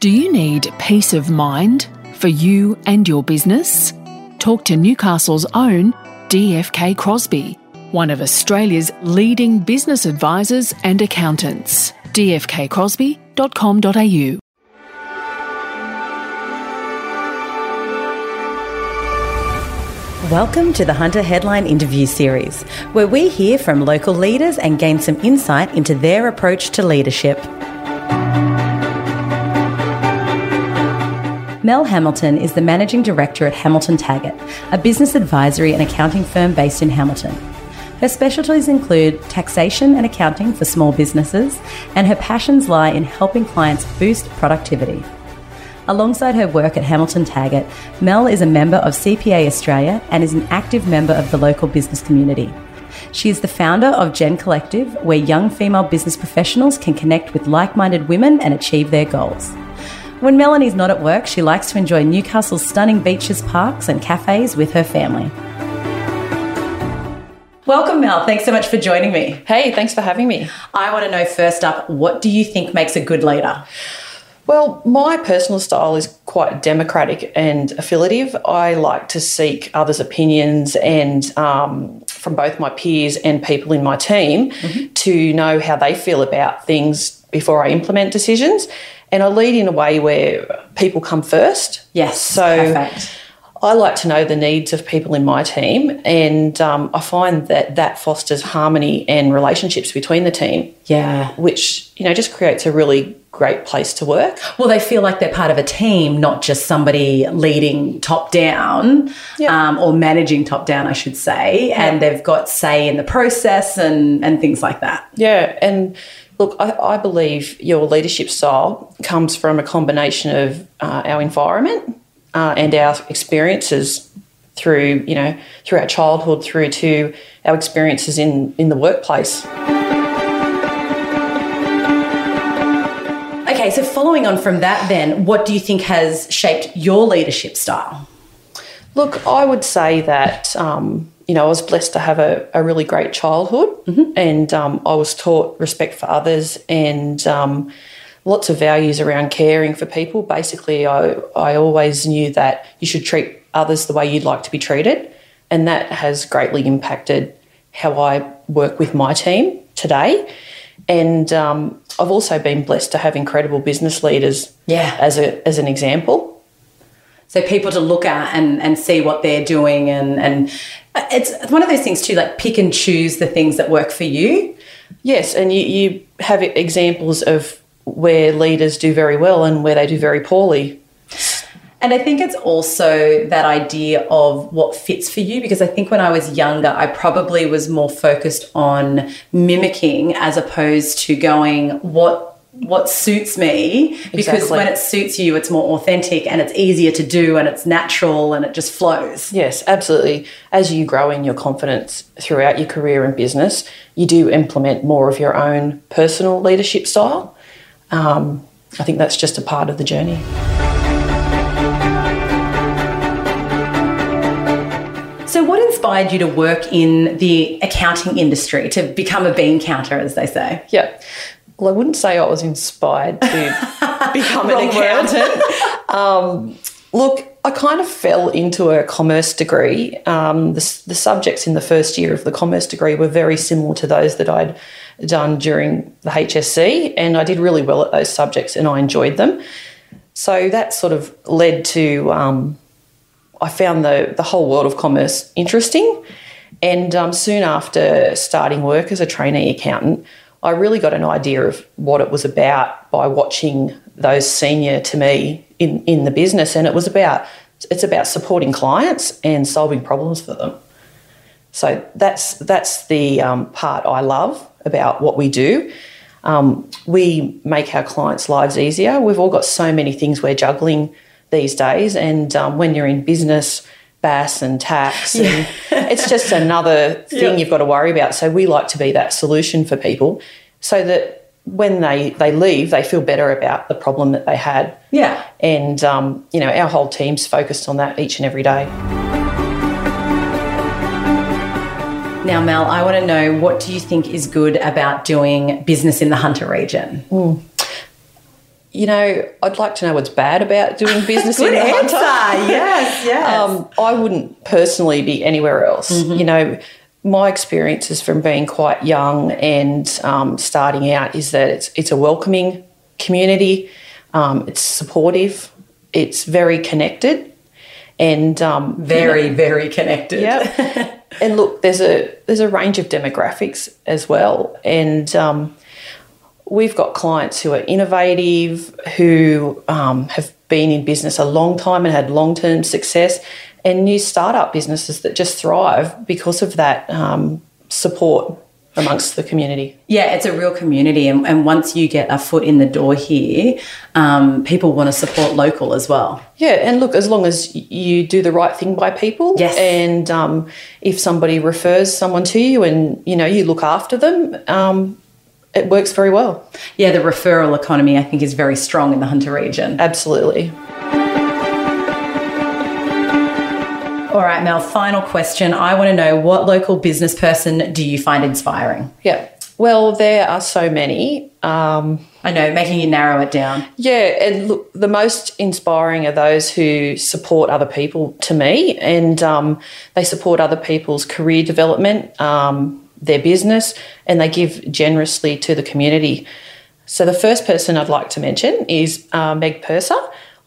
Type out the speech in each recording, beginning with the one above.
Do you need peace of mind for you and your business? Talk to Newcastle's own DFK Crosby, one of Australia's leading business advisors and accountants. dfkcrosby.com.au. Welcome to the Hunter Headline Interview Series, where we hear from local leaders and gain some insight into their approach to leadership. Mel Hamilton is the Managing Director at Hamilton Taggart, a business advisory and accounting firm based in Hamilton. Her specialties include taxation and accounting for small businesses, and her passions lie in helping clients boost productivity. Alongside her work at Hamilton Taggart, Mel is a member of CPA Australia and is an active member of the local business community. She is the founder of Gen Collective, where young female business professionals can connect with like minded women and achieve their goals. When Melanie's not at work, she likes to enjoy Newcastle's stunning beaches, parks, and cafes with her family. Welcome, Mel. Thanks so much for joining me. Hey, thanks for having me. I want to know first up, what do you think makes a good leader? Well, my personal style is quite democratic and affiliative. I like to seek others' opinions and um, from both my peers and people in my team mm-hmm. to know how they feel about things before I implement decisions and I lead in a way where people come first. Yes, so perfect. I like to know the needs of people in my team, and um, I find that that fosters harmony and relationships between the team. Yeah, which you know just creates a really great place to work. Well, they feel like they're part of a team, not just somebody leading top down yep. um, or managing top down, I should say, yep. and they've got say in the process and and things like that. Yeah, and Look, I, I, believe your leadership style comes from a combination of uh, our environment uh, and our experiences through, you know, through our childhood through to our experiences in, in the workplace. Okay, so following on from that, then, what do you think has shaped your leadership style? Look, I would say that um, you know, I was blessed to have a, a really great childhood mm-hmm. and um, I was taught respect for others and um, lots of values around caring for people. Basically, I, I always knew that you should treat others the way you'd like to be treated. And that has greatly impacted how I work with my team today. And um, I've also been blessed to have incredible business leaders yeah. as, a, as an example so people to look at and, and see what they're doing and, and it's one of those things too like pick and choose the things that work for you. Yes and you, you have examples of where leaders do very well and where they do very poorly. And I think it's also that idea of what fits for you because I think when I was younger, I probably was more focused on mimicking as opposed to going, what what suits me because exactly. when it suits you it's more authentic and it's easier to do and it's natural and it just flows yes absolutely as you grow in your confidence throughout your career and business you do implement more of your own personal leadership style um, i think that's just a part of the journey So, what inspired you to work in the accounting industry, to become a bean counter, as they say? Yeah. Well, I wouldn't say I was inspired to become an accountant. um, look, I kind of fell into a commerce degree. Um, the, the, subjects in the first year of the commerce degree were very similar to those that I'd done during the HSC, and I did really well at those subjects and I enjoyed them. So that sort of led to um, I found the, the whole world of commerce interesting. And um, soon after starting work as a trainee accountant, I really got an idea of what it was about by watching those senior to me in, in the business. And it was about it's about supporting clients and solving problems for them. So that's that's the um, part I love about what we do. Um, we make our clients' lives easier. We've all got so many things we're juggling these days, and um, when you're in business, BAS and tax. And yeah. it's just another thing you've got to worry about. So we like to be that solution for people so that when they, they leave, they feel better about the problem that they had. Yeah. And, um, you know, our whole team's focused on that each and every day. Now, Mel, I want to know what do you think is good about doing business in the Hunter region? Mm. You know, I'd like to know what's bad about doing business Good in answer. Hunter. Yes, yes. Um, I wouldn't personally be anywhere else. You know, my experiences from being quite young and um, starting out is that it's it's a welcoming community. Um, it's supportive. It's very connected, and um, very, very connected. yeah. and look, there's a there's a range of demographics as well, and um, we've got clients who are innovative, who um, have been in business a long time and had long term success, and new startup businesses that just thrive because of that um, support amongst the community. Yeah, it's a real community. And, and once you get a foot in the door here, um, people want to support local as well. Yeah, and look, as long as you do the right thing by people, Yes. and um, if somebody refers someone to you, and you know you look after them, um, it works very well. Yeah, the referral economy, I think, is very strong in the Hunter region. Absolutely. All right, Mel, final question. I want to know what local business person do you find inspiring? Yeah. Well, there are so many. Um, I know, making you narrow it down. yeah, and look, the most inspiring are those who support other people to me, and um, they support other people's career development, um, their business, and they give generously to the community. So, the first person I'd like to mention is uh, Meg Purser.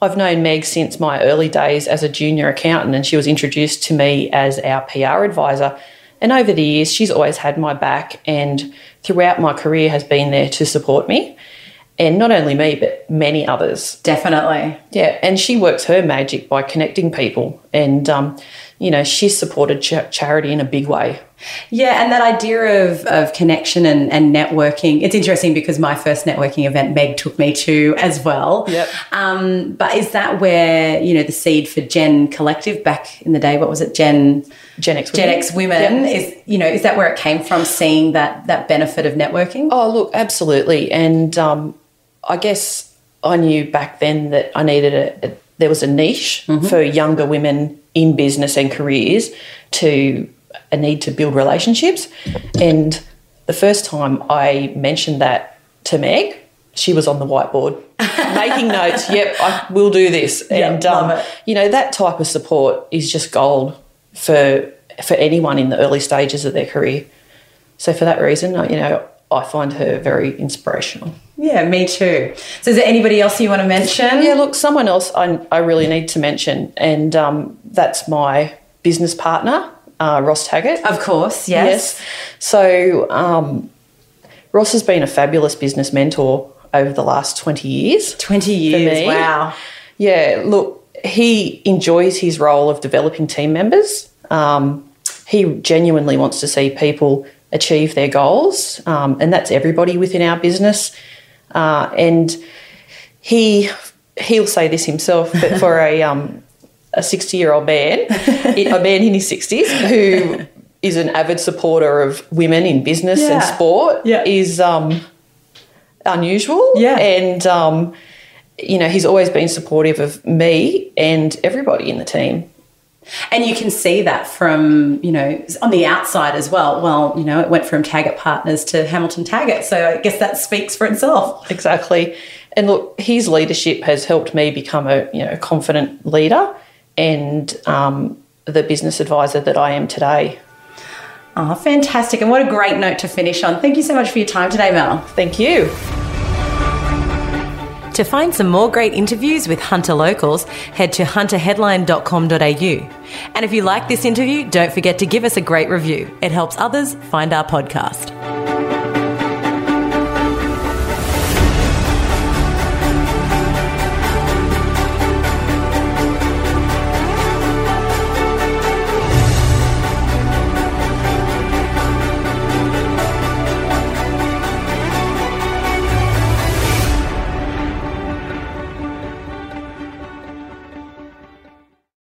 I've known Meg since my early days as a junior accountant, and she was introduced to me as our PR advisor. And over the years, she's always had my back, and throughout my career, has been there to support me. And not only me, but many others. Definitely. Yeah, and she works her magic by connecting people, and um, you know she supported cha- charity in a big way. Yeah, and that idea of, of connection and, and networking. It's interesting because my first networking event Meg took me to as well. Yep. Um, but is that where, you know, the seed for Gen Collective back in the day, what was it, Gen Gen X Gen women. X women Yep. is you know, is that where it came from, seeing that that benefit of networking? Oh, look, absolutely, and um, I guess I knew back then that I needed a, a there was a niche for younger women in business and careers to a need to build relationships, and the first time I mentioned that to Meg, she was on the whiteboard making notes. Yep, I will do this, and um, you know that type of support is just gold for for anyone in the early stages of their career. So for that reason, you know, I find her very inspirational. Yeah, me too. So is there anybody else you want to mention? Yeah, look, someone else I, I really need to mention, and um, that's my business partner, uh, Ross Taggart. Of course, yes. So um, Ross has been a fabulous business mentor over the last 20 years. 20 years. Wow. Yeah, look, he enjoys his role of developing team members. Um, he genuinely wants to see people achieve their goals, um, and that's everybody within our business. Uh, and he he'll say this himself, but for a um, a sixty year old man, a man in his sixties who is an avid supporter of women in business and sport, Yeah. is um, unusual. Yeah. and um, you know he's always been supportive of me and everybody in the team. And you can see that from, you know, on the outside as well. Well, you know, it went from Taggart Partners to Hamilton Taggart. So I guess that speaks for itself. Exactly. And look, his leadership has helped me become a you know confident leader and um, the business advisor that I am today. Oh, fantastic. And what a great note to finish on. Thank you so much for your time today, Mel. Thank you. To find some more great interviews with Hunter locals, head to hunterheadline.com.au. And if you like this interview, don't forget to give us a great review. It helps others find our podcast.